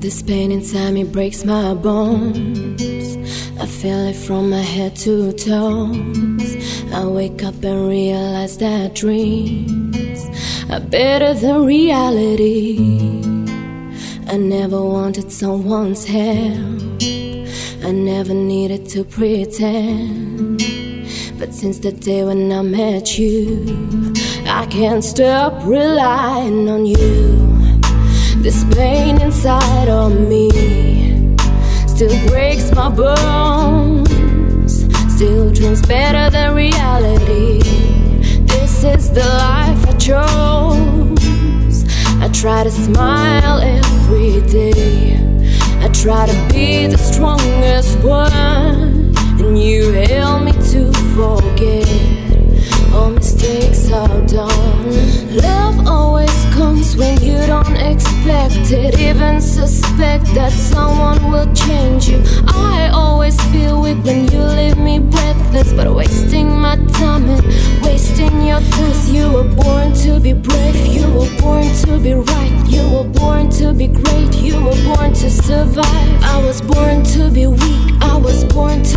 This pain inside me breaks my bones. I feel it from my head to toes. I wake up and realize that dreams are better than reality. I never wanted someone's help. I never needed to pretend. But since the day when I met you, I can't stop relying on you. Inside of me still breaks my bones. Still dreams better than reality. This is the life I chose. I try to smile every day. I try to be the strongest one, and you help me to forget wasting my time and wasting your time. You were born to be brave, you were born to be right, you were born to be great, you were born to survive. I was born to be weak, I was born to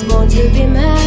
Was born to be mad.